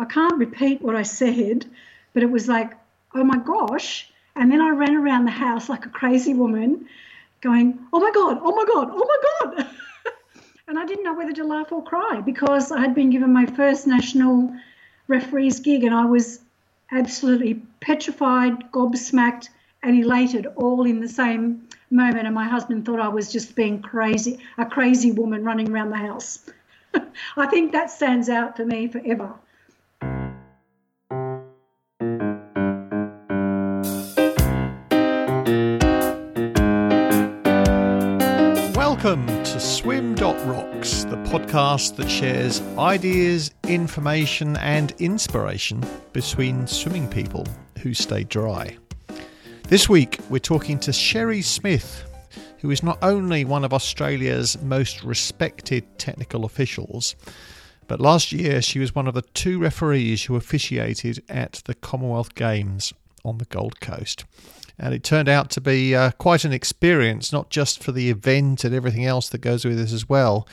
I can't repeat what I said, but it was like, oh my gosh. And then I ran around the house like a crazy woman, going, oh my God, oh my God, oh my God. and I didn't know whether to laugh or cry because I had been given my first national referee's gig and I was absolutely petrified, gobsmacked, and elated all in the same moment. And my husband thought I was just being crazy, a crazy woman running around the house. I think that stands out for me forever. Welcome to Swim.rocks, the podcast that shares ideas, information, and inspiration between swimming people who stay dry. This week, we're talking to Cherry Smith, who is not only one of Australia's most respected technical officials, but last year she was one of the two referees who officiated at the Commonwealth Games on the Gold Coast and it turned out to be uh, quite an experience, not just for the event and everything else that goes with it as well.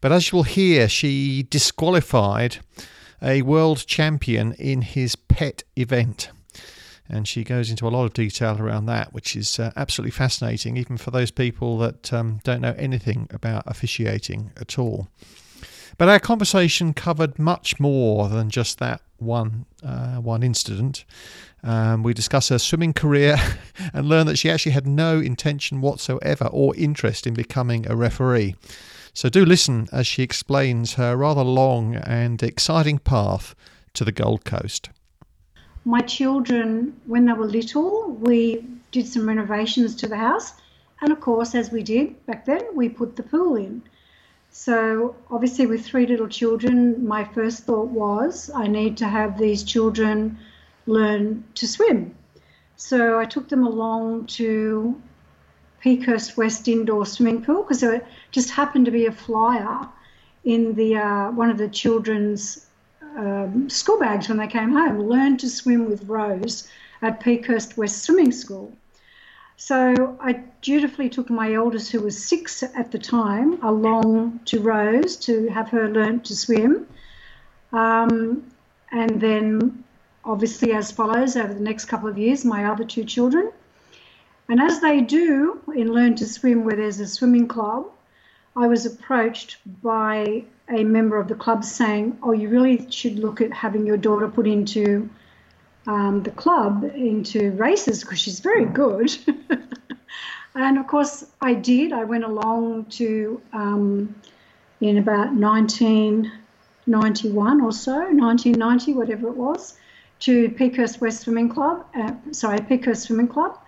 But as you will hear, she disqualified a world champion in his pet event. And she goes into a lot of detail around that, which is uh, absolutely fascinating, even for those people that um, don't know anything about officiating at all. But our conversation covered much more than just that one uh, one incident. Um, we discuss her swimming career and learn that she actually had no intention whatsoever or interest in becoming a referee. So do listen as she explains her rather long and exciting path to the Gold Coast. My children, when they were little, we did some renovations to the house. And of course, as we did back then, we put the pool in. So, obviously, with three little children, my first thought was I need to have these children learn to swim. So, I took them along to Peakhurst West Indoor Swimming Pool because there just happened to be a flyer in the uh, one of the children's um, school bags when they came home. Learn to swim with Rose at Peakhurst West Swimming School. So I dutifully took my eldest, who was six at the time, along to Rose to have her learn to swim. Um, and then, obviously, as follows over the next couple of years, my other two children. And as they do in Learn to Swim, where there's a swimming club, I was approached by a member of the club saying, Oh, you really should look at having your daughter put into um, the club into races because she's very good. and of course, I did. I went along to um, in about 1991 or so, 1990, whatever it was, to Peakhurst West Swimming Club. Uh, sorry, Peakhurst Swimming Club.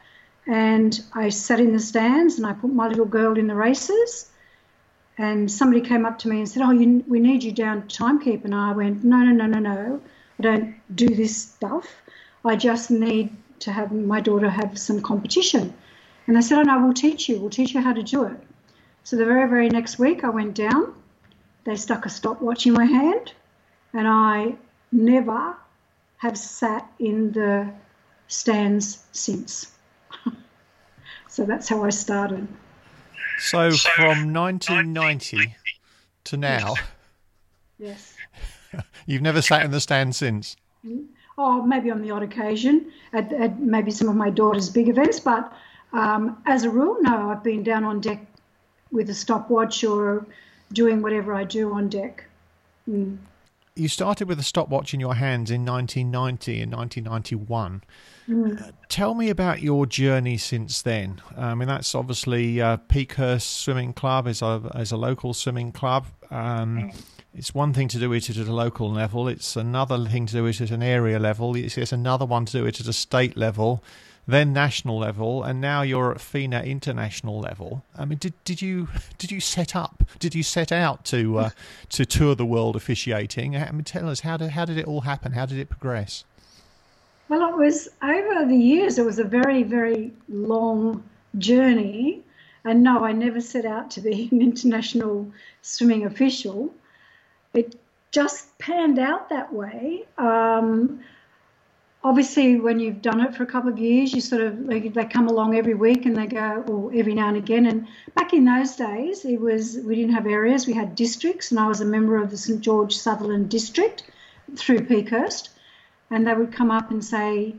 And I sat in the stands and I put my little girl in the races. And somebody came up to me and said, "Oh, you, we need you down to timekeep." And I went, "No, no, no, no, no. I don't do this stuff. I just need to have my daughter have some competition. And they said, Oh, no, we'll teach you. We'll teach you how to do it. So the very, very next week, I went down. They stuck a stopwatch in my hand, and I never have sat in the stands since. so that's how I started. So from 1990 to now, yes, you've never sat in the stand since. Mm-hmm. Mm-hmm. Oh, maybe on the odd occasion at, at maybe some of my daughter's big events, but um, as a rule, no, I've been down on deck with a stopwatch or doing whatever I do on deck. Mm. You started with a stopwatch in your hands in 1990 and 1991. Mm. Uh, tell me about your journey since then. I mean, that's obviously uh, Peakhurst Swimming Club is a, is a local swimming club. Um, mm it's one thing to do it at a local level. It's another thing to do it at an area level. It's, it's another one to do it at a state level, then national level, and now you're at FINA international level. I mean, did did you did you set up? Did you set out to uh, to tour the world officiating? I mean, tell us how did how did it all happen? How did it progress? Well, it was over the years. It was a very very long journey, and no, I never set out to be an international swimming official it just panned out that way. Um, obviously, when you've done it for a couple of years, you sort of like, they come along every week and they go, or every now and again. And back in those days, it was we didn't have areas; we had districts, and I was a member of the St George Sutherland district through Peakhurst, and they would come up and say,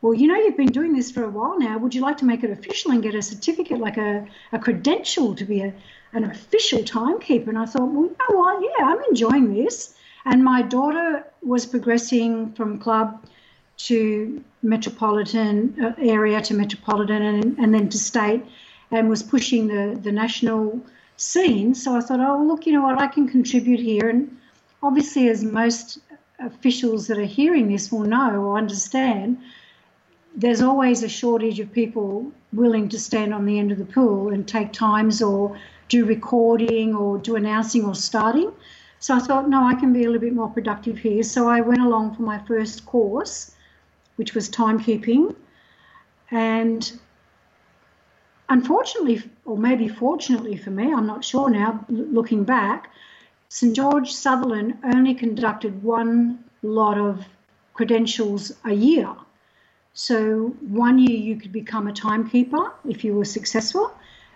well, you know, you've been doing this for a while now. Would you like to make it official and get a certificate, like a, a credential to be a, an official timekeeper? And I thought, well, you know what? Yeah, I'm enjoying this. And my daughter was progressing from club to metropolitan uh, area to metropolitan and, and then to state and was pushing the, the national scene. So I thought, oh, look, you know what, I can contribute here. And obviously, as most officials that are hearing this will know or understand, there's always a shortage of people willing to stand on the end of the pool and take times or do recording or do announcing or starting. So I thought, no, I can be a little bit more productive here. So I went along for my first course, which was timekeeping. And unfortunately, or maybe fortunately for me, I'm not sure now, looking back, St George Sutherland only conducted one lot of credentials a year. So one year you could become a timekeeper if you were successful.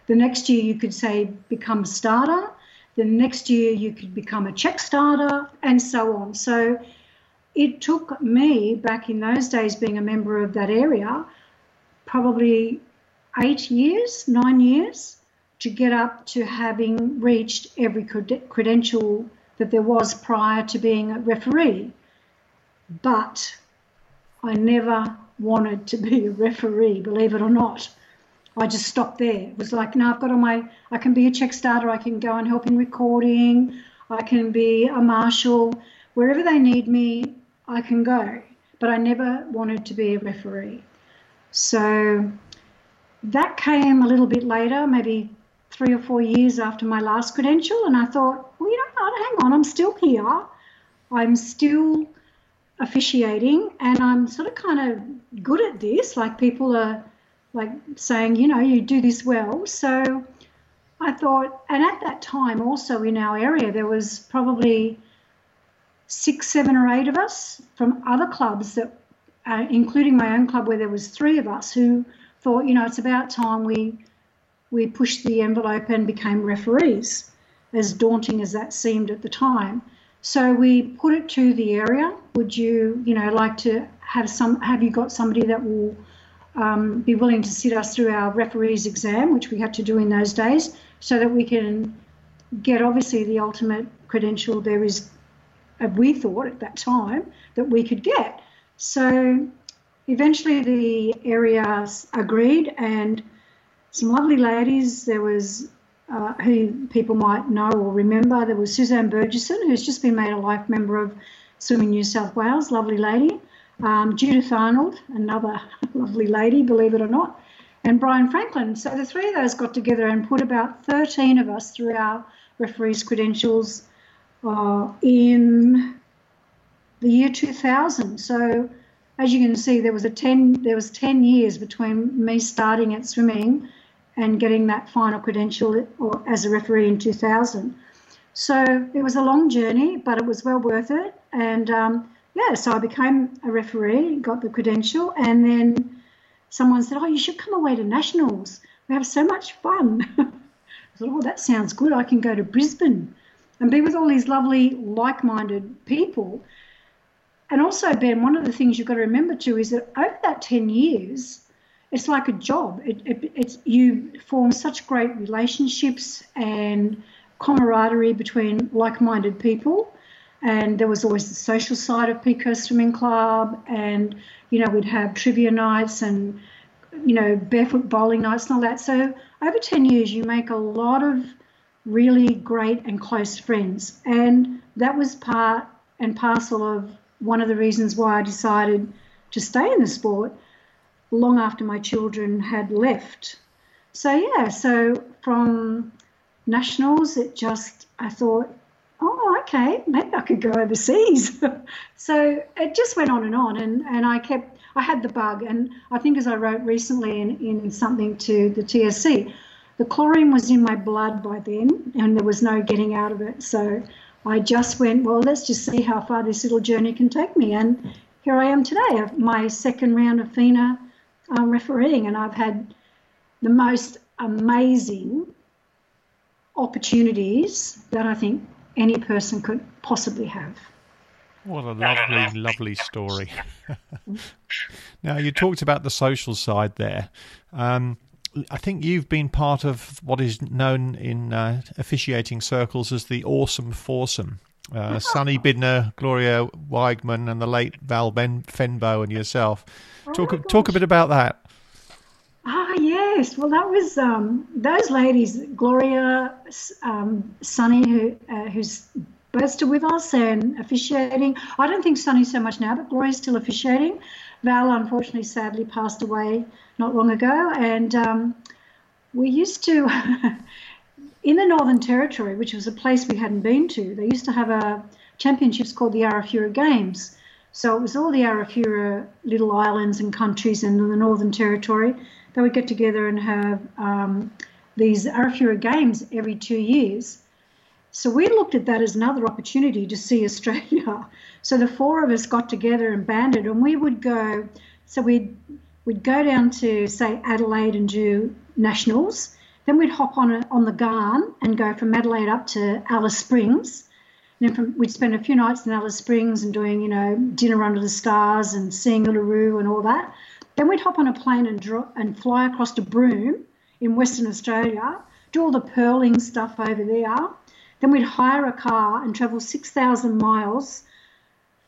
The next year you could say become a starter. The next year you could become a check starter, and so on. So it took me back in those days, being a member of that area, probably eight years, nine years to get up to having reached every credential that there was prior to being a referee. But I never wanted to be a referee, believe it or not. I just stopped there. It was like, no, I've got all my, I can be a check starter, I can go and help in recording, I can be a marshal. Wherever they need me, I can go. But I never wanted to be a referee. So that came a little bit later, maybe three or four years after my last credential, and I thought, well, you know what, hang on, I'm still here. I'm still officiating and I'm sort of kind of good at this. Like people are like saying, you know, you do this well. So I thought, and at that time also in our area, there was probably six, seven or eight of us from other clubs that, uh, including my own club where there was three of us who thought, you know, it's about time we we pushed the envelope and became referees, as daunting as that seemed at the time. So we put it to the area. Would you, you know, like to have some? Have you got somebody that will um, be willing to sit us through our referees exam, which we had to do in those days, so that we can get obviously the ultimate credential there is, uh, we thought at that time that we could get. So eventually the area agreed, and some lovely ladies. There was uh, who people might know or remember. There was Suzanne Burgesson, who's just been made a life member of Swimming New South Wales, lovely lady. Um, Judith Arnold, another lovely lady, believe it or not, and Brian Franklin. So the three of those got together and put about 13 of us through our referees' credentials uh, in the year 2000. So as you can see, there was a 10 there was 10 years between me starting at swimming and getting that final credential or, as a referee in 2000. So it was a long journey, but it was well worth it. And um, yeah, so I became a referee, got the credential, and then someone said, "Oh, you should come away to nationals. We have so much fun." I thought, "Oh, that sounds good. I can go to Brisbane and be with all these lovely, like-minded people." And also, Ben, one of the things you've got to remember too is that over that 10 years, it's like a job. It, it, it's you form such great relationships and camaraderie between like-minded people. And there was always the social side of Peakhurst Swimming Club, and you know we'd have trivia nights and you know barefoot bowling nights and all that. So over ten years, you make a lot of really great and close friends, and that was part and parcel of one of the reasons why I decided to stay in the sport long after my children had left. So, yeah, so from nationals, it just, I thought, oh, okay, maybe I could go overseas. so it just went on and on, and, and I kept, I had the bug. And I think, as I wrote recently in, in something to the TSC, the chlorine was in my blood by then, and there was no getting out of it. So I just went, well, let's just see how far this little journey can take me. And here I am today, my second round of FINA um, refereeing, and I've had the most amazing opportunities that I think any person could possibly have. What a lovely, lovely story. now, you talked about the social side there. Um, I think you've been part of what is known in uh, officiating circles as the awesome foursome. Uh, Sonny Bidner, Gloria Weigman, and the late Val ben- Fenbo and yourself. Talk oh talk a bit about that. Ah, yes. Well, that was um, those ladies, Gloria, um, Sonny, who uh, who's both with us and officiating. I don't think Sonny so much now, but Gloria's still officiating. Val, unfortunately, sadly passed away not long ago, and um, we used to. in the Northern Territory, which was a place we hadn't been to, they used to have a championships called the Arafura Games. So it was all the Arafura little islands and countries in the Northern Territory. They would get together and have um, these Arafura Games every two years. So we looked at that as another opportunity to see Australia. So the four of us got together and banded, and we would go. So we'd we'd go down to say Adelaide and do nationals then we'd hop on a, on the Ghan and go from Adelaide up to Alice Springs. And then from, we'd spend a few nights in Alice Springs and doing, you know, dinner under the stars and seeing Uluru and all that. Then we'd hop on a plane and, draw, and fly across to Broome in Western Australia, do all the pearling stuff over there. Then we'd hire a car and travel 6,000 miles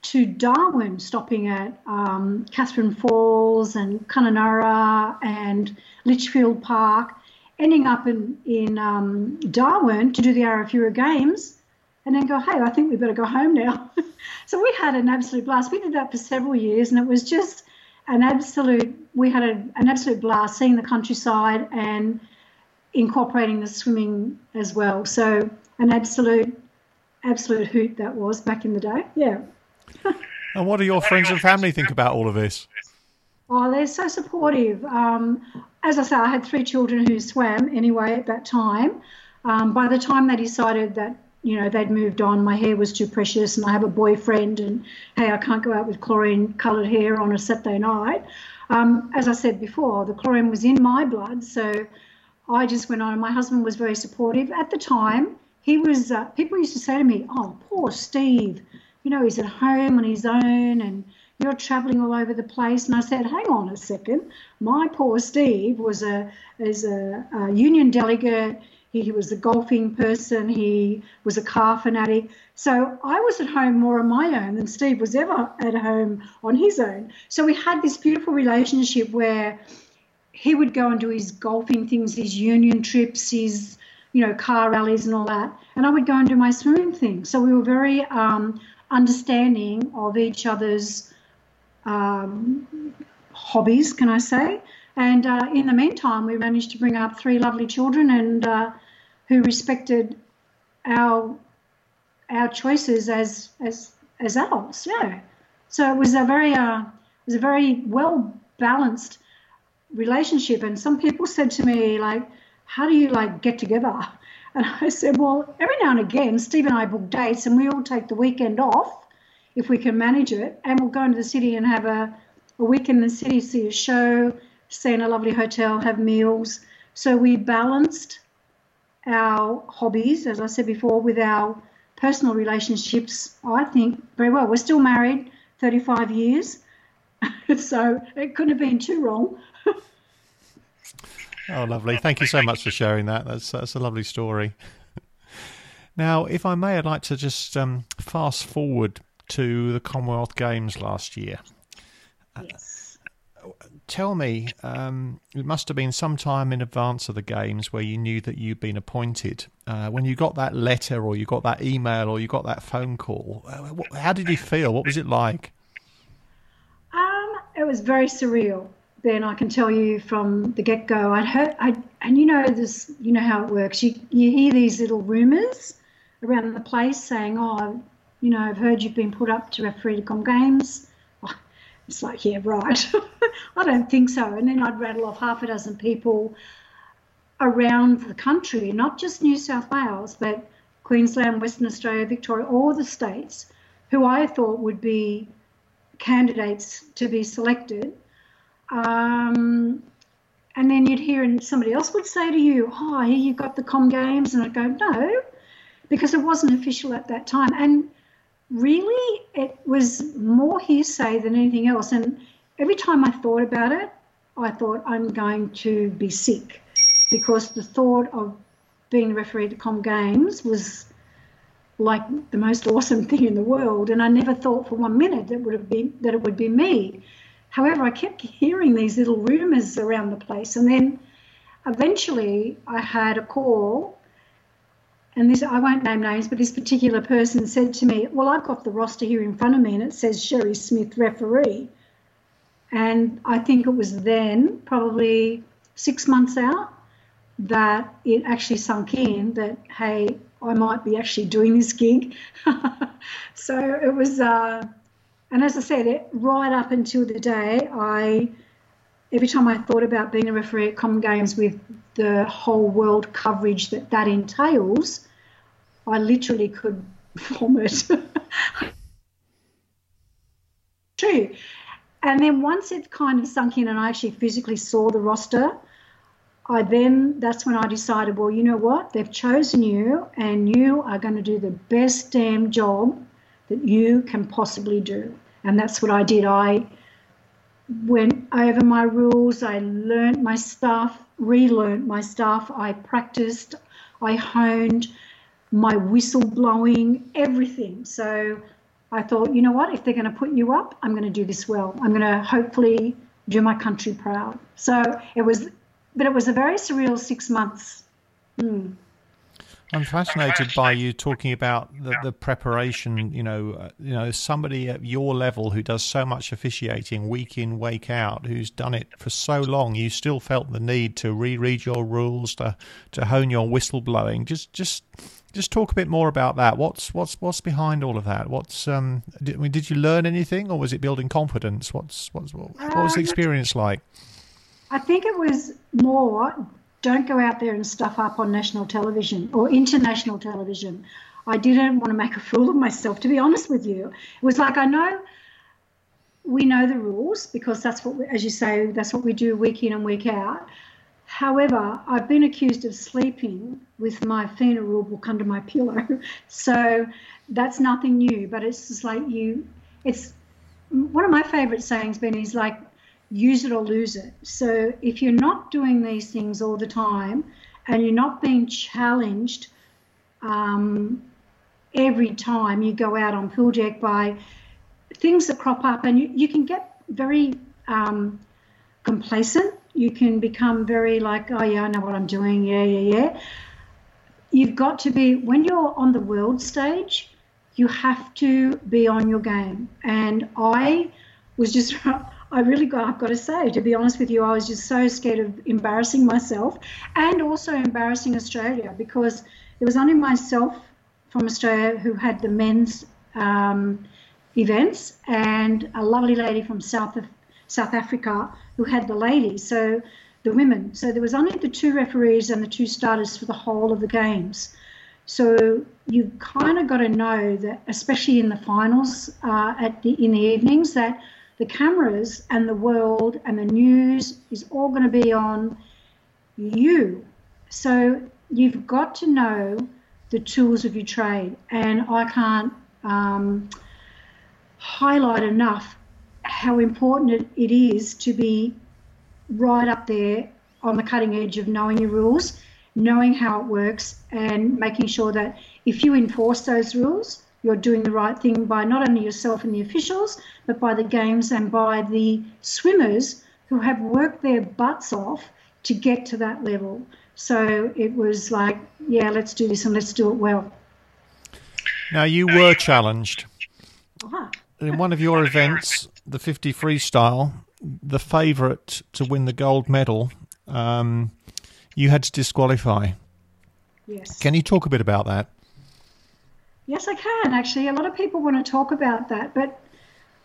to Darwin, stopping at um, Katherine Falls and Kununurra and Litchfield Park ending up in, in um, Darwin to do the Arafura Games and then go, hey, I think we better go home now. so we had an absolute blast. We did that for several years and it was just an absolute, we had a, an absolute blast seeing the countryside and incorporating the swimming as well. So an absolute, absolute hoot that was back in the day. Yeah. and what do your friends and family think about all of this? Oh, they're so supportive. Um, as I say, I had three children who swam anyway at that time. Um, by the time they decided that you know they'd moved on, my hair was too precious, and I have a boyfriend, and hey, I can't go out with chlorine-coloured hair on a Saturday night. Um, as I said before, the chlorine was in my blood, so I just went on. My husband was very supportive at the time. He was. Uh, people used to say to me, "Oh, poor Steve. You know, he's at home on his own, and." you're travelling all over the place. And I said, hang on a second. My poor Steve was a, is a, a union delegate. He, he was a golfing person. He was a car fanatic. So I was at home more on my own than Steve was ever at home on his own. So we had this beautiful relationship where he would go and do his golfing things, his union trips, his you know car rallies and all that, and I would go and do my swimming thing. So we were very um, understanding of each other's um, hobbies, can I say? And uh, in the meantime, we managed to bring up three lovely children and uh, who respected our our choices as as as adults. Yeah. So it was a very uh, it was a very well balanced relationship. And some people said to me like, "How do you like get together?" And I said, "Well, every now and again, Steve and I book dates, and we all take the weekend off." if we can manage it. And we'll go into the city and have a, a week in the city, see a show, stay in a lovely hotel, have meals. So we balanced our hobbies, as I said before, with our personal relationships, I think, very well. We're still married 35 years, so it couldn't have been too wrong. oh, lovely. Thank you so much for sharing that. That's, that's a lovely story. Now, if I may, I'd like to just um, fast forward to the Commonwealth Games last year. Yes. Tell me, um, it must have been some time in advance of the games where you knew that you'd been appointed. Uh, when you got that letter, or you got that email, or you got that phone call, uh, how did you feel? What was it like? Um, it was very surreal. Ben, I can tell you from the get go. I'd heard, I and you know this, you know how it works. You you hear these little rumours around the place saying, "Oh, you know, I've heard you've been put up to referee Com Games. It's like, yeah, right. I don't think so. And then I'd rattle off half a dozen people around the country, not just New South Wales, but Queensland, Western Australia, Victoria, all the states who I thought would be candidates to be selected. Um, and then you'd hear, and somebody else would say to you, Oh, here you've got the Com Games. And I'd go, No, because it wasn't official at that time. And really, it was more hearsay than anything else. And every time I thought about it, I thought I'm going to be sick because the thought of being the referee at the Com Games was like the most awesome thing in the world, and I never thought for one minute that would have been that it would be me. However, I kept hearing these little rumours around the place, and then eventually I had a call, and this I won't name names, but this particular person said to me, "Well, I've got the roster here in front of me, and it says Cherry Smith referee." And I think it was then, probably six months out, that it actually sunk in that hey, I might be actually doing this gig. so it was, uh, and as I said, it, right up until the day I, every time I thought about being a referee at Common Games with the whole world coverage that that entails, I literally could vomit. True. And then once it kind of sunk in and I actually physically saw the roster, I then that's when I decided, well, you know what? They've chosen you, and you are going to do the best damn job that you can possibly do. And that's what I did. I went over my rules. I learned my stuff, relearned my stuff. I practiced. I honed my whistle blowing, everything. So I thought, you know what? If they're going to put you up, I'm going to do this well. I'm going to hopefully do my country proud. So it was but it was a very surreal six months. Mm. I'm fascinated by you talking about the, the preparation. You know, uh, you know, somebody at your level who does so much officiating week in, week out, who's done it for so long. You still felt the need to reread your rules, to to hone your whistleblowing. Just, just, just talk a bit more about that. What's what's what's behind all of that? What's um? Did, I mean, did you learn anything, or was it building confidence? What's what's what, what was the uh, experience like? I think it was more don't go out there and stuff up on national television or international television. I didn't want to make a fool of myself, to be honest with you. It was like I know we know the rules because that's what, we, as you say, that's what we do week in and week out. However, I've been accused of sleeping with my FINA book under my pillow, so that's nothing new. But it's just like you, it's one of my favourite sayings, Ben, is like use it or lose it. So if you're not doing these things all the time and you're not being challenged um, every time you go out on pool deck by things that crop up, and you, you can get very um, complacent. You can become very like, oh yeah, I know what I'm doing. Yeah, yeah, yeah. You've got to be when you're on the world stage. You have to be on your game, and I was just I really got, I've got to say, to be honest with you, I was just so scared of embarrassing myself and also embarrassing Australia because it was only myself from Australia who had the men's um, events and a lovely lady from South of, South Africa who had the ladies, so the women. So there was only the two referees and the two starters for the whole of the games. So you've kind of got to know that, especially in the finals uh, at the in the evenings, that the cameras and the world and the news is all going to be on you. So you've got to know the tools of your trade. And I can't um, highlight enough how important it, it is to be right up there on the cutting edge of knowing your rules, knowing how it works, and making sure that if you enforce those rules, you're doing the right thing by not only yourself and the officials, but by the games and by the swimmers who have worked their butts off to get to that level. So it was like, yeah, let's do this and let's do it well. Now, you were challenged. Ah. In one of your events, the 50 freestyle, the favourite to win the gold medal, um, you had to disqualify. Yes. Can you talk a bit about that? Yes, I can actually. A lot of people want to talk about that, but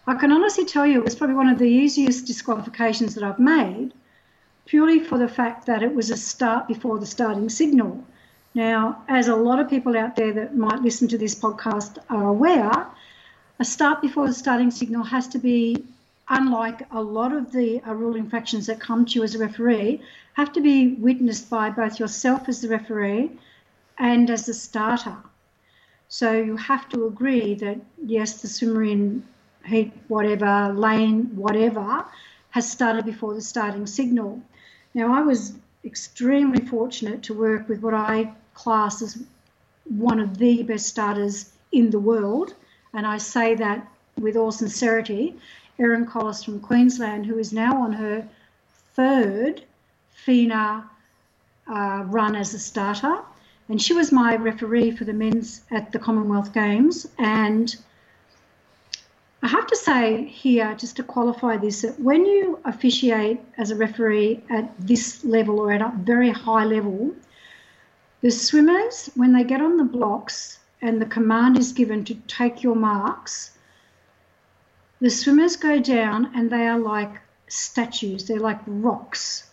I can honestly tell you it was probably one of the easiest disqualifications that I've made, purely for the fact that it was a start before the starting signal. Now, as a lot of people out there that might listen to this podcast are aware, a start before the starting signal has to be, unlike a lot of the uh, rule infractions that come to you as a referee, have to be witnessed by both yourself as the referee and as the starter. So you have to agree that yes, the swimmer in heat whatever, lane whatever, has started before the starting signal. Now I was extremely fortunate to work with what I class as one of the best starters in the world, and I say that with all sincerity. Erin Collis from Queensland, who is now on her third FINA uh, run as a starter and she was my referee for the men's at the Commonwealth Games. And I have to say here, just to qualify this, that when you officiate as a referee at this level or at a very high level, the swimmers, when they get on the blocks and the command is given to take your marks, the swimmers go down and they are like statues, they're like rocks.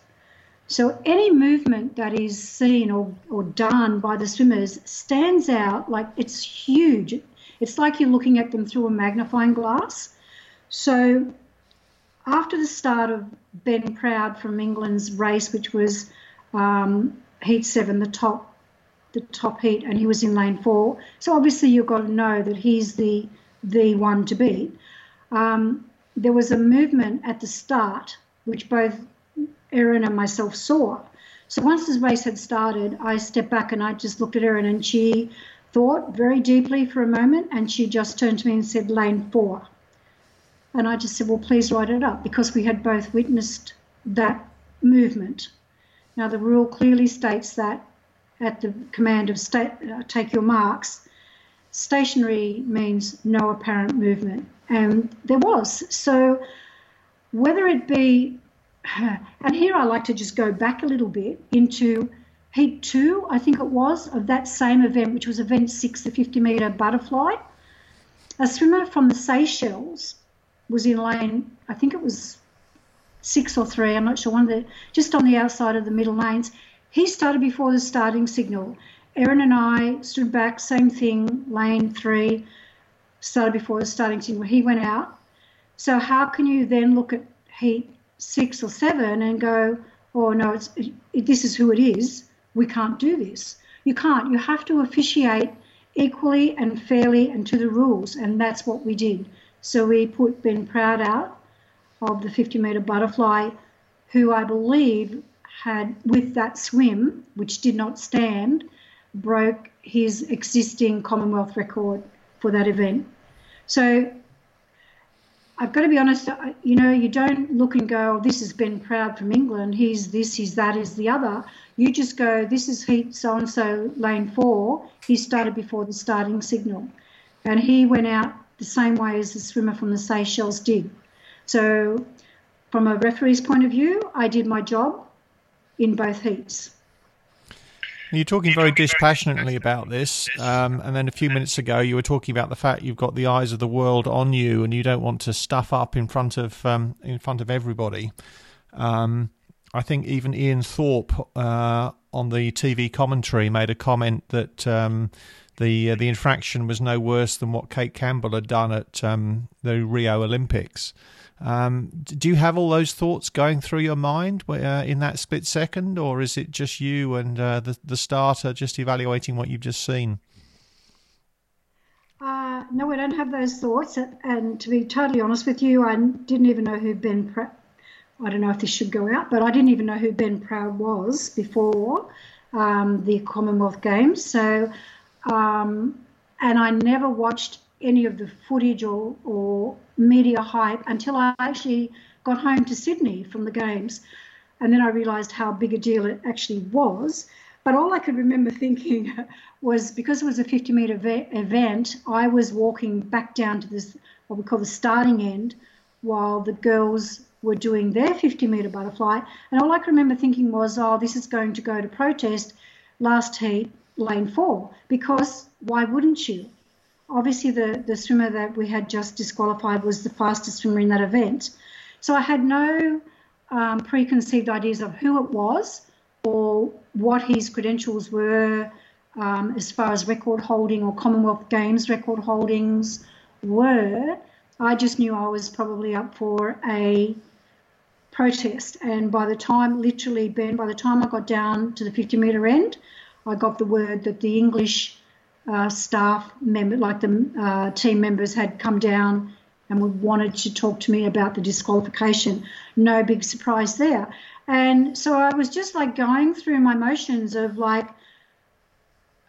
So any movement that is seen or, or done by the swimmers stands out like it's huge. It's like you're looking at them through a magnifying glass. So after the start of Ben Proud from England's race, which was um, heat seven, the top, the top heat, and he was in lane four. So obviously you've got to know that he's the the one to beat. Um, there was a movement at the start, which both Erin and myself saw. So once this race had started, I stepped back and I just looked at Erin and she thought very deeply for a moment and she just turned to me and said, Lane four. And I just said, Well, please write it up because we had both witnessed that movement. Now, the rule clearly states that at the command of state, uh, take your marks, stationary means no apparent movement. And there was. So, whether it be and here I like to just go back a little bit into heat two, I think it was, of that same event, which was event six, the 50 metre butterfly. A swimmer from the Seychelles was in lane, I think it was six or three, I'm not sure, one of the, just on the outside of the middle lanes. He started before the starting signal. Erin and I stood back, same thing, lane three, started before the starting signal. He went out. So, how can you then look at heat six or seven and go, oh no, it's, it, this is who it is. We can't do this. You can't. You have to officiate equally and fairly and to the rules, and that's what we did. So we put Ben Proud out of the 50 metre butterfly, who I believe had, with that swim, which did not stand, broke his existing Commonwealth record for that event. So I've got to be honest, you know, you don't look and go, oh, this has Ben Proud from England, he's this, he's that, he's the other. You just go, this is heat so and so, lane four. He started before the starting signal. And he went out the same way as the swimmer from the Seychelles did. So, from a referee's point of view, I did my job in both heats. You're talking very dispassionately about this, um, and then a few minutes ago you were talking about the fact you've got the eyes of the world on you, and you don't want to stuff up in front of um, in front of everybody. Um, I think even Ian Thorpe uh, on the TV commentary made a comment that um, the uh, the infraction was no worse than what Cate Campbell had done at um, the Rio Olympics. Um, do you have all those thoughts going through your mind uh, in that split second, or is it just you and uh, the the starter just evaluating what you've just seen? Uh, no, I don't have those thoughts. And to be totally honest with you, I didn't even know who Ben. Pra- I don't know if this should go out, but I didn't even know who Ben Proud was before um, the Commonwealth Games. So, um, and I never watched any of the footage or, or media hype until I actually got home to Sydney from the games. And then I realised how big a deal it actually was. But all I could remember thinking was because it was a 50 metre event, I was walking back down to this, what we call the starting end, while the girls were doing their 50 metre butterfly. And all I could remember thinking was, oh, this is going to go to protest last heat, lane four, because why wouldn't you? Obviously the, the swimmer that we had just disqualified was the fastest swimmer in that event. So I had no um, preconceived ideas of who it was or what his credentials were um, as far as record holding or Commonwealth Games record holdings were. I just knew I was probably up for a protest. And by the time, literally, Ben, by the time I got down to the 50 metre end, I got the word that the English uh, staff member, like the uh, team members, had come down and wanted to talk to me about the disqualification. No big surprise there. And so I was just like going through my motions of like,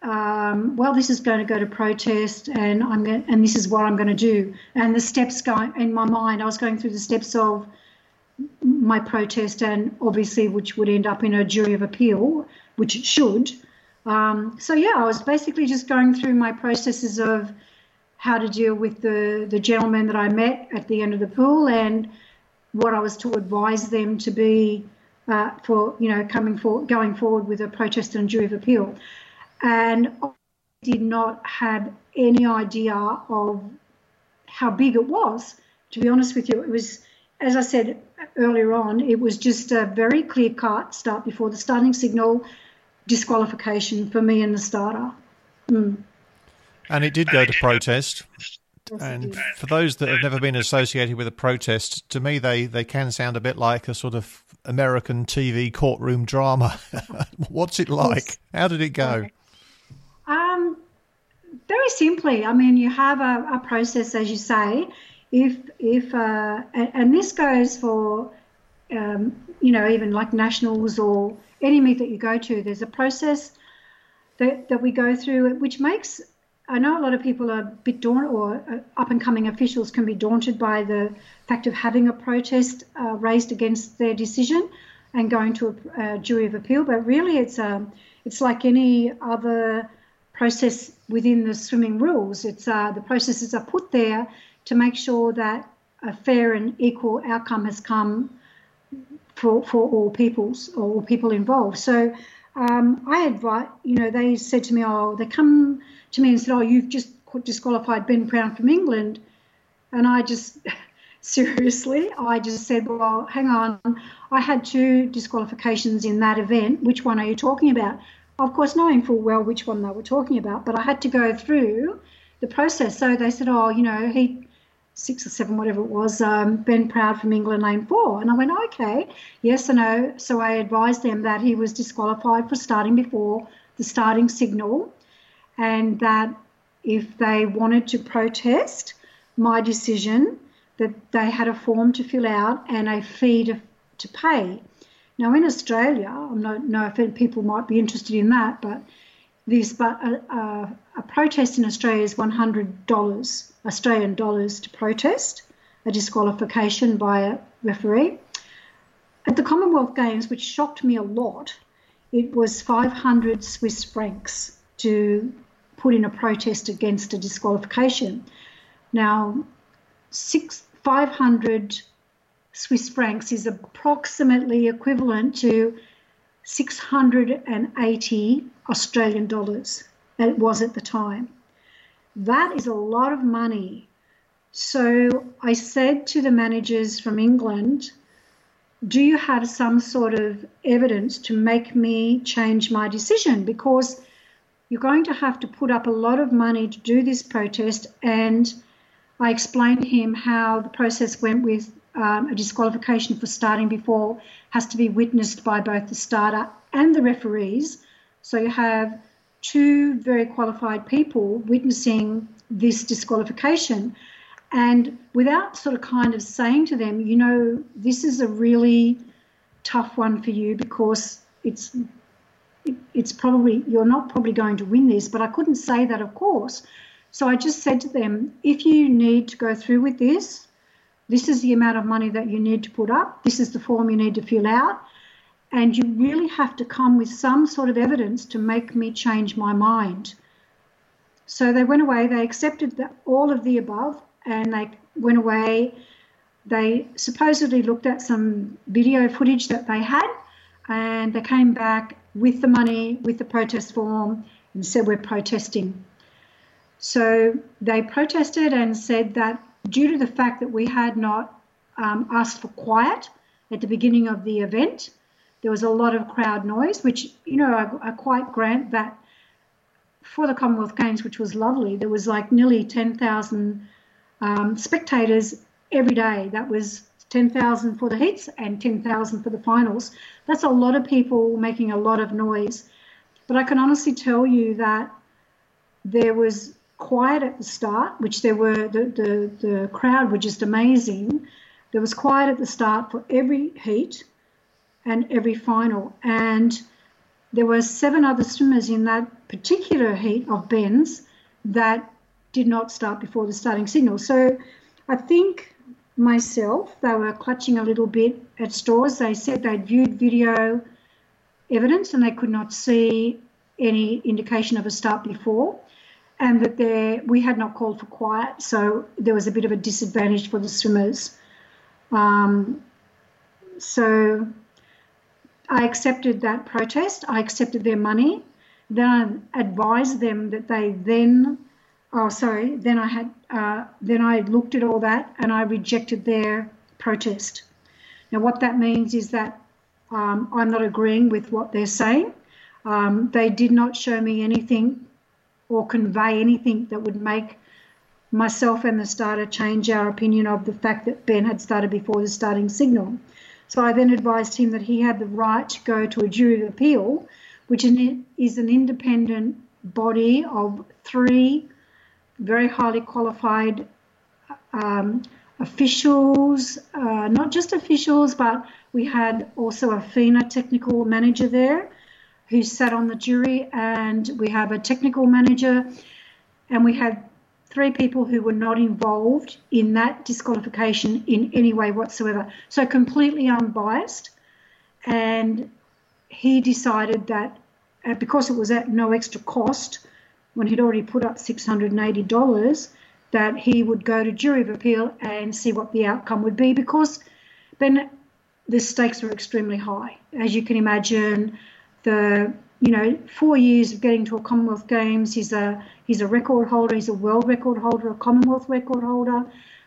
um, well, this is going to go to protest, and I'm going, and this is what I'm going to do. And the steps going in my mind, I was going through the steps of my protest, and obviously, which would end up in a jury of appeal, which it should. Um, so yeah, I was basically just going through my processes of how to deal with the the gentleman that I met at the end of the pool, and what I was to advise them to be uh, for you know coming for going forward with a protest and jury of appeal and I did not have any idea of how big it was. To be honest with you, it was, as I said earlier on, it was just a very clear cut start before the starting signal disqualification for me and the starter. Mm. And it did go to protest. and for those that have never been associated with a protest, to me they, they can sound a bit like a sort of American TV courtroom drama. What's it like? How did it go? Um, very simply, I mean, you have a, a process, as you say. If if uh, and, and, this goes for um, you know even like nationals or any meet that you go to, there's a process that, that we go through, which makes I know a lot of people are a bit daunted, or uh, up and coming officials can be daunted by the fact of having a protest uh, raised against their decision and going to a, a, jury of appeal. But really, it's um, it's like any other process within the swimming rules. It's uh, the processes are put there to make sure that a fair and equal outcome has come for, for all peoples all people involved. So um, I advise, you know, they said to me, oh, they come to me and said, oh, you've just disqualified Ben Brown from England. And I just, seriously, I just said, well, hang on, I had two disqualifications in that event. Which one are you talking about? of course, knowing full well which one they were talking about, but I had to go through the process. So they said, oh, you know, he six or seven, whatever it was, um, Ben Proud from England lane four. And I went, okay, yes or no. So I advised them that he was disqualified for starting before the starting signal and that if they wanted to protest my decision, that they had a form to fill out and a fee to, to pay. Now, in Australia, I don't know if people might be interested in that, but this, but a, a, a protest in Australia is $100 Australian dollars to protest a disqualification by a referee. At the Commonwealth Games, which shocked me a lot, it was 500 Swiss francs to put in a protest against a disqualification. Now, six, 500 Swiss francs is approximately equivalent to 680 Australian dollars. It was at the time. That is a lot of money. So I said to the managers from England, Do you have some sort of evidence to make me change my decision? Because you're going to have to put up a lot of money to do this protest. And I explained to him how the process went with um, a disqualification for starting before has to be witnessed by both the starter and the referees. So you have two very qualified people witnessing this disqualification. And without sort of kind of saying to them, you know, this is a really tough one for you because it's it's probably you're not probably going to win this, but I couldn't say that, of course. So I just said to them, if you need to go through with this, this is the amount of money that you need to put up. This is the form you need to fill out. And you really have to come with some sort of evidence to make me change my mind. So they went away, they accepted the, all of the above, and they went away. They supposedly looked at some video footage that they had, and they came back with the money, with the protest form, and said, We're protesting. So they protested and said that due to the fact that we had not um, asked for quiet at the beginning of the event, there was a lot of crowd noise, which, you know, I, I quite grant that for the Commonwealth Games, which was lovely, there was like nearly 10,000 um, spectators every day. That was 10,000 for the heats and 10,000 for the finals. That's a lot of people making a lot of noise. But I can honestly tell you that there was quiet at the start, which there were the, the, the crowd were just amazing. There was quiet at the start for every heat and every final. And there were seven other swimmers in that particular heat of Ben's that did not start before the starting signal. So I think myself, they were clutching a little bit at straws. They said they'd viewed video evidence and they could not see any indication of a start before, and that there we had not called for quiet, so there was a bit of a disadvantage for the swimmers. Um, so I accepted that protest. I accepted their money. Then I advised them that they then, oh sorry, then I had, uh, then I looked at all that and I rejected their protest. Now what that means is that um, I'm not agreeing with what they're saying. Um, they did not show me anything or convey anything that would make myself and the starter change our opinion of the fact that Ben had started before the starting signal. So I then advised him that he had the right to go to a jury of appeal, which is an independent body of three very highly qualified um, officials, uh, not just officials, but we had also a FINA technical manager there who sat on the jury, and we have a technical manager, and we had three people who were not involved in that disqualification in any way whatsoever. So completely unbiased. And he decided that uh, because it was at no extra cost, when he'd already put up $680, that he would go to jury of appeal and see what the outcome would be because then the stakes were extremely high. As you can imagine, the you know, four years of getting to a Commonwealth Games. He's a he's a record holder. He's a world record holder, a Commonwealth record holder.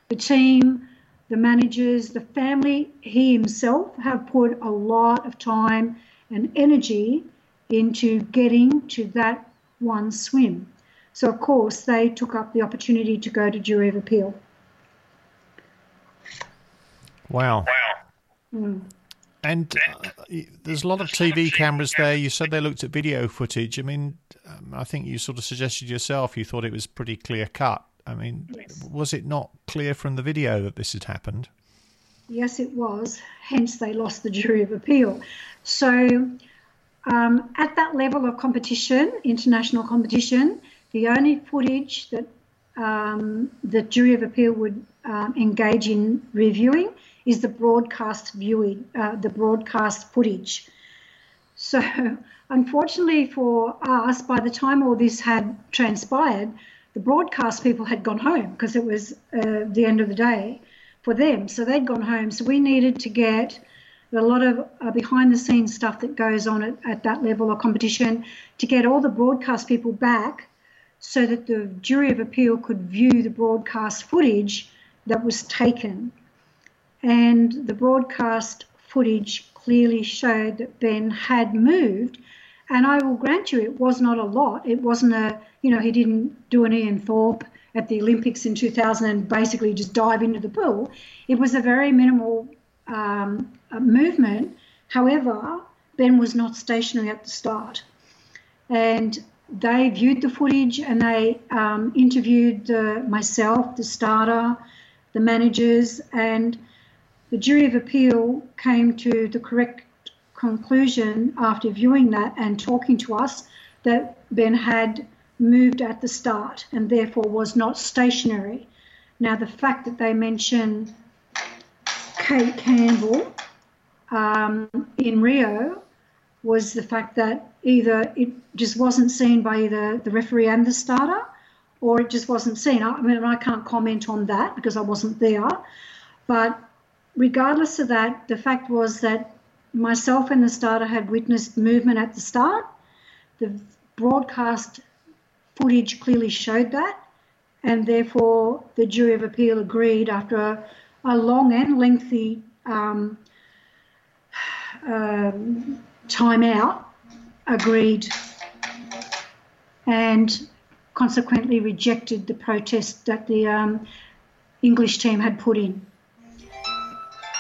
The team, the managers, the family, he himself have put a lot of time and energy into getting to that one swim. So of course they took up the opportunity to go to jury of appeal. Wow. Mm. And uh, there's a lot of TV cameras there. You said they looked at video footage. I mean, um, I think you sort of suggested yourself you thought it was pretty clear cut. I mean, yes. was it not clear from the video that this had happened? Yes, it was. Hence, they lost the jury of appeal. So, um, at that level of competition, international competition, the only footage that um, the jury of appeal would um, engage in reviewing is the broadcast viewing, uh, the broadcast footage. So, unfortunately for us, by the time all this had transpired, the broadcast people had gone home because it was uh, the end of the day for them. So they'd gone home. So we needed to get a lot of uh, behind the scenes stuff that goes on at, at that level of competition to get all the broadcast people back so that the jury of appeal could view the broadcast footage that was taken and the broadcast footage clearly showed that Ben had moved. And I will grant you, it was not a lot. It wasn't a, you know, he didn't do an Ian Thorpe at the Olympics in 2000 and basically just dive into the pool. It was a very minimal um, movement. However, Ben was not stationary at the start. And they viewed the footage and they um, interviewed myself, the starter, the managers, and the jury of appeal came to the correct conclusion after viewing that and talking to us that Ben had moved at the start and therefore was not stationary. Now, the fact that they mention Cate Campbell um, in Rio was the fact that either it just wasn't seen by either the referee and the starter, or it just wasn't seen. I mean, I can't comment on that because I wasn't there, but regardless of that, the fact was that myself and the starter had witnessed movement at the start. The broadcast footage clearly showed that, and therefore the jury of appeal agreed after a, a long and lengthy um, um, time out, agreed and consequently rejected the protest that the um, English team had put in.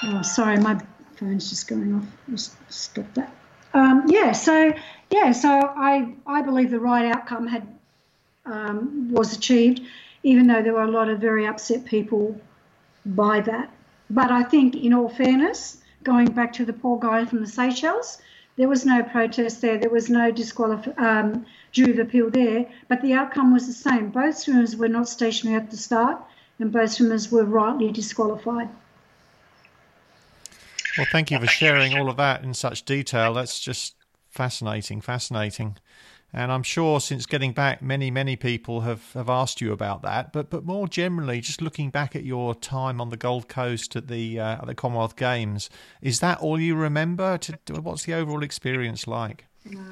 Oh, sorry, my phone's just going off. Just stop that. Um, yeah, so yeah, so I I believe the right outcome had um, was achieved, even though there were a lot of very upset people by that. But I think, in all fairness, going back to the poor guy from the Seychelles, there was no protest there. There was no disqualif- um, jury appeal there. But the outcome was the same. Both swimmers were not stationary at the start, and both swimmers were rightly disqualified. Well, thank you for sharing all of that in such detail. That's just fascinating, fascinating. And I'm sure since getting back, many, many people have, have asked you about that. But but more generally, just looking back at your time on the Gold Coast at the uh, at the Commonwealth Games, is that all you remember? To, what's the overall experience like? No,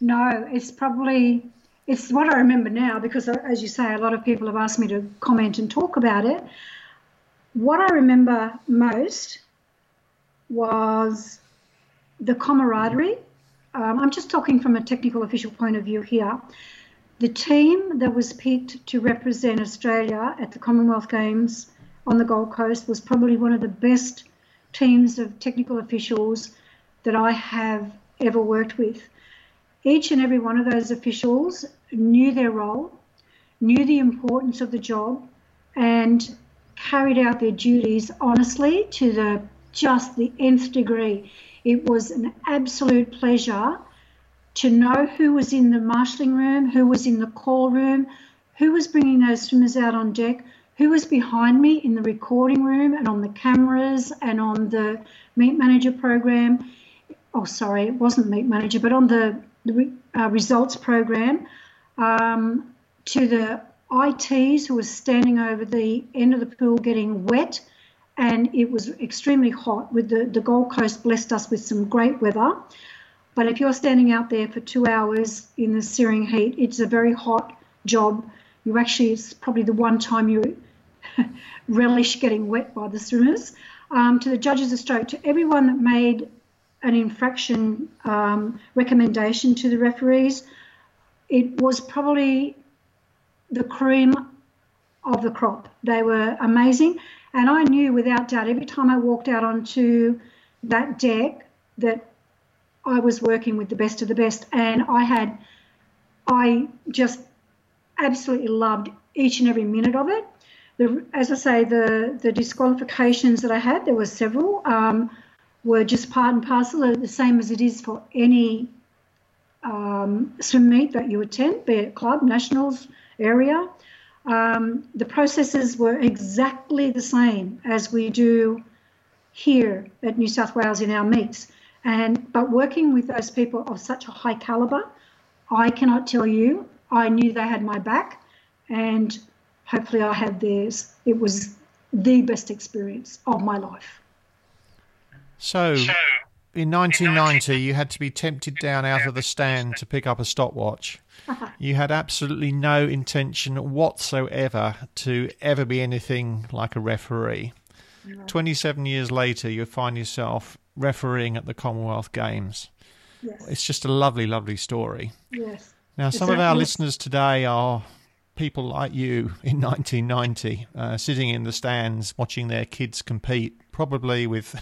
no, it's probably it's what I remember now because, uh, as you say, a lot of people have asked me to comment and talk about it. What I remember most was the camaraderie um, I'm just talking from a technical official point of view here. The team that was picked to represent Australia at the Commonwealth Games on the Gold Coast was probably one of the best teams of technical officials that I have ever worked with. Each and every one of those officials knew their role, knew the importance of the job, and carried out their duties honestly to the just the nth degree. It was an absolute pleasure to know who was in the marshalling room, who was in the call room, who was bringing those swimmers out on deck, who was behind me in the recording room and on the cameras and on the meet manager program. Oh, sorry, it wasn't meet manager, but on the, the uh, results program. Um, to the ITs who were standing over the end of the pool getting wet and it was extremely hot. With the, the Gold Coast blessed us with some great weather. But if you're standing out there for two hours in the searing heat, it's a very hot job. You actually, it's probably the one time you relish getting wet by the swimmers. Um, to the judges of stroke, to everyone that made an infraction um, recommendation to the referees, it was probably the cream of the crop. They were amazing. And I knew without doubt every time I walked out onto that deck that I was working with the best of the best. And I had, I just absolutely loved each and every minute of it. The, as I say, the, the disqualifications that I had, there were several, um, were just part and parcel, the same as it is for any um, swim meet that you attend, be it club, nationals, area um, the processes were exactly the same as we do here at New South Wales in our meets. And but working with those people of such a high caliber, I cannot tell you. I knew they had my back, and hopefully I had theirs. It was the best experience of my life. So, in 1990, you had to be tempted down out of the stand to pick up a stopwatch. you had absolutely no intention whatsoever to ever be anything like a referee. 27 years later, you find yourself refereeing at the Commonwealth Games. Yes. It's just a lovely, lovely story. Yes. Now, some of our listeners today are people like you in 1990, uh, sitting in the stands watching their kids compete, probably with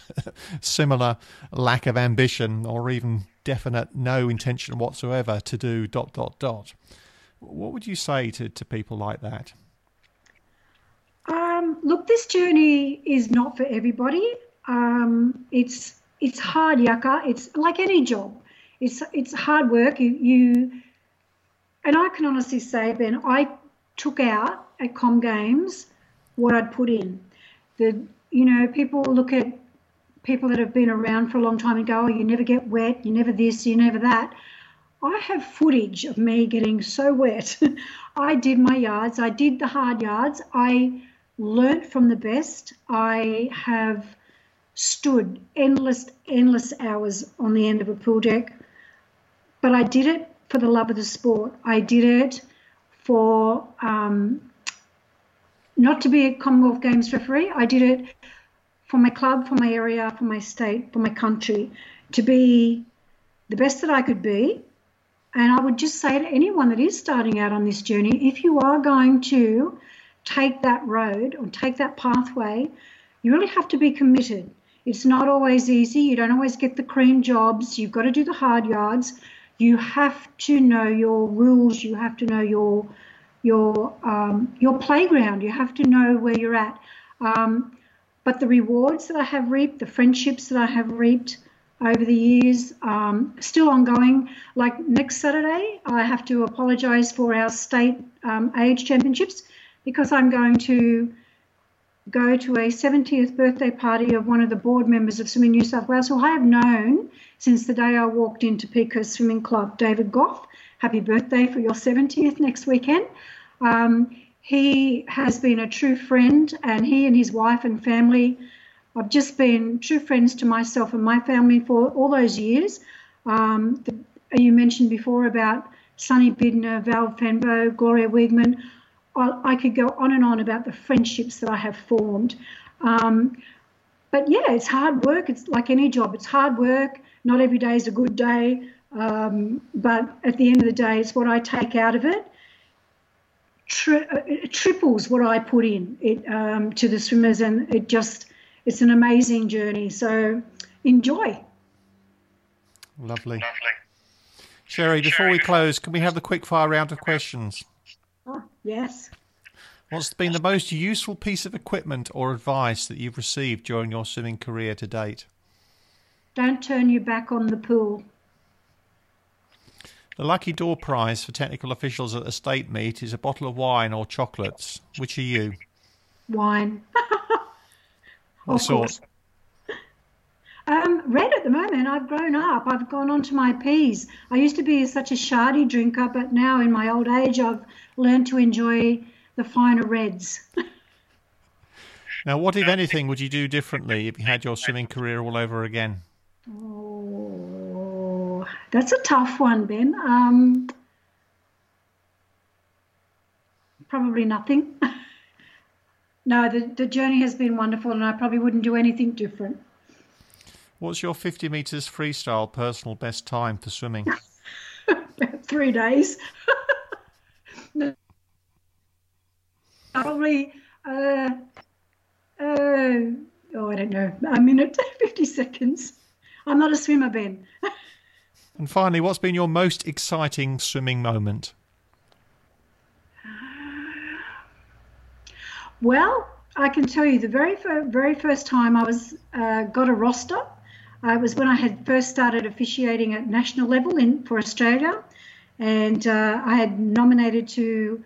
similar lack of ambition or even definite no intention whatsoever to do dot dot dot. What would you say to, to people like that? Um, look, this journey is not for everybody. Um, it's it's hard, Yaka. It's like any job. It's it's hard work. You, you and I can honestly say, Ben, I took out at Com Games what I'd put in. The you know people look at people that have been around for a long time and go, oh, you never get wet, you never this, you never that. I have footage of me getting so wet. I did my yards, I did the hard yards, I learnt from the best. I have stood endless, endless hours on the end of a pool deck, but I did it for the love of the sport. I did it for um, not to be a Commonwealth Games referee. I did it for my club, for my area, for my state, for my country, to be the best that I could be. And I would just say to anyone that is starting out on this journey, if you are going to take that road or take that pathway, you really have to be committed. It's not always easy. You don't always get the cream jobs. You've got to do the hard yards. You have to know your rules. You have to know your your um, your playground. You have to know where you're at. Um, but the rewards that I have reaped, the friendships that I have reaped over the years, um, still ongoing. Like next Saturday, I have to apologise for our state um, age championships because I'm going to go to a 70th birthday party of one of the board members of Swimming New South Wales, who I have known since the day I walked into Peakhurst Swimming Club. David Goff, happy birthday for your 70th next weekend. Um, he has been a true friend, and he and his wife and family have just been true friends to myself and my family for all those years. Um, the, you mentioned before about Sonny Bidner, Val Fenbo, Gloria Wiegman. I, I, could go on and on about the friendships that I have formed. Um, but yeah, it's hard work. It's like any job. It's hard work. Not every day is a good day. Um, but at the end of the day, it's what I take out of it tri- uh, it triples what I put in it um, to the swimmers, and it just it's an amazing journey. So enjoy. Lovely. Lovely. Cherry, before we close, can we have the quick fire round of questions? Yes. What's been the most useful piece of equipment or advice that you've received during your swimming career to date? Don't turn your back on the pool. The lucky door prize for technical officials at a state meet is a bottle of wine or chocolates. Which are you? Wine. what sort? Um, red at the moment. I've grown up. I've gone on to my peas. I used to be such a shardy drinker, but now in my old age, I've learned to enjoy the finer reds. now, what, if anything, would you do differently if you had your swimming career all over again? Oh, that's a tough one, Ben. Um, probably nothing. no, the, the journey has been wonderful, and I probably wouldn't do anything different. What's your 50 metres freestyle personal best time for swimming? Three days. probably, uh, uh, oh, I don't know, a minute, 50 seconds. I'm not a swimmer, Ben. And finally, what's been your most exciting swimming moment? Well, I can tell you the very very first time I was uh, got a roster. It was when I had first started officiating at national level in for Australia, and uh, I had nominated to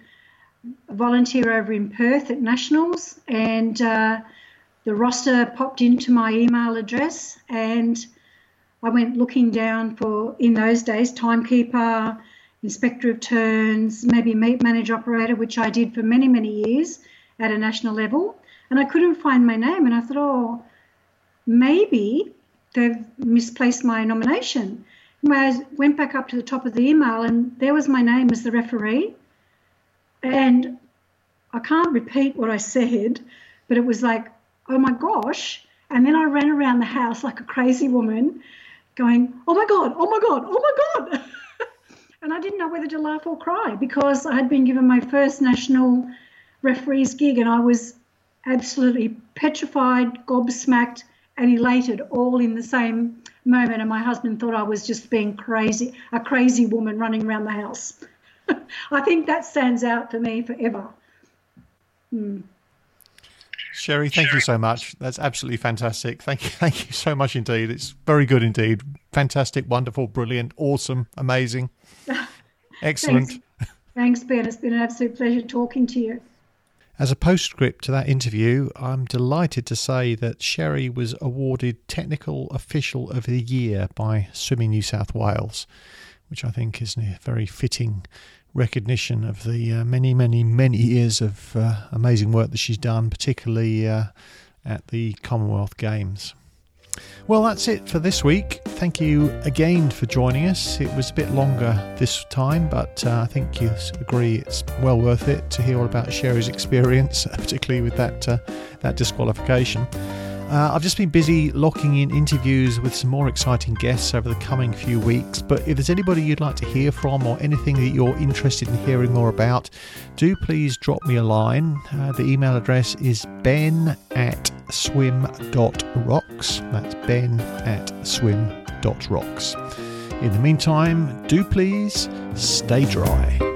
volunteer over in Perth at nationals, and uh, the roster popped into my email address, and I went looking down for, in those days, timekeeper, inspector of turns, maybe meet manager operator, which I did for many, many years at a national level. And I couldn't find my name. And I thought, oh, maybe they've misplaced my nomination. I went back up to the top of the email, and there was my name as the referee. And I can't repeat what I said, but it was like, oh my gosh. And then I ran around the house like a crazy woman going, oh my God, oh my God, oh my God. and I didn't know whether to laugh or cry because I had been given my first national referee's gig and I was absolutely petrified, gobsmacked, and elated all in the same moment. And my husband thought I was just being crazy, a crazy woman running around the house. I think that stands out for me forever. Hmm. Cherry, thank you so much. That's absolutely fantastic. Thank you, thank you so much indeed. It's very good indeed. Fantastic, wonderful, brilliant, awesome, amazing, excellent. Thanks. Thanks, Ben. It's been an absolute pleasure talking to you. As a postscript to that interview, I'm delighted to say that Cherry was awarded Technical Official of the Year by Swimming New South Wales, which I think is a very fitting recognition of the uh, many, many, many years of uh, amazing work that she's done, particularly uh, at the Commonwealth Games. Well, that's it for this week. Thank you again for joining us. It was a bit longer this time, but uh, I think you agree it's well worth it to hear all about Cherry's experience, particularly with that uh, that disqualification. Uh, I've just been busy locking in interviews with some more exciting guests over the coming few weeks. But if there's anybody you'd like to hear from or anything that you're interested in hearing more about, do please drop me a line. Uh, the email address is ben at swim.rocks. That's ben at swim.rocks. In the meantime, do please stay dry.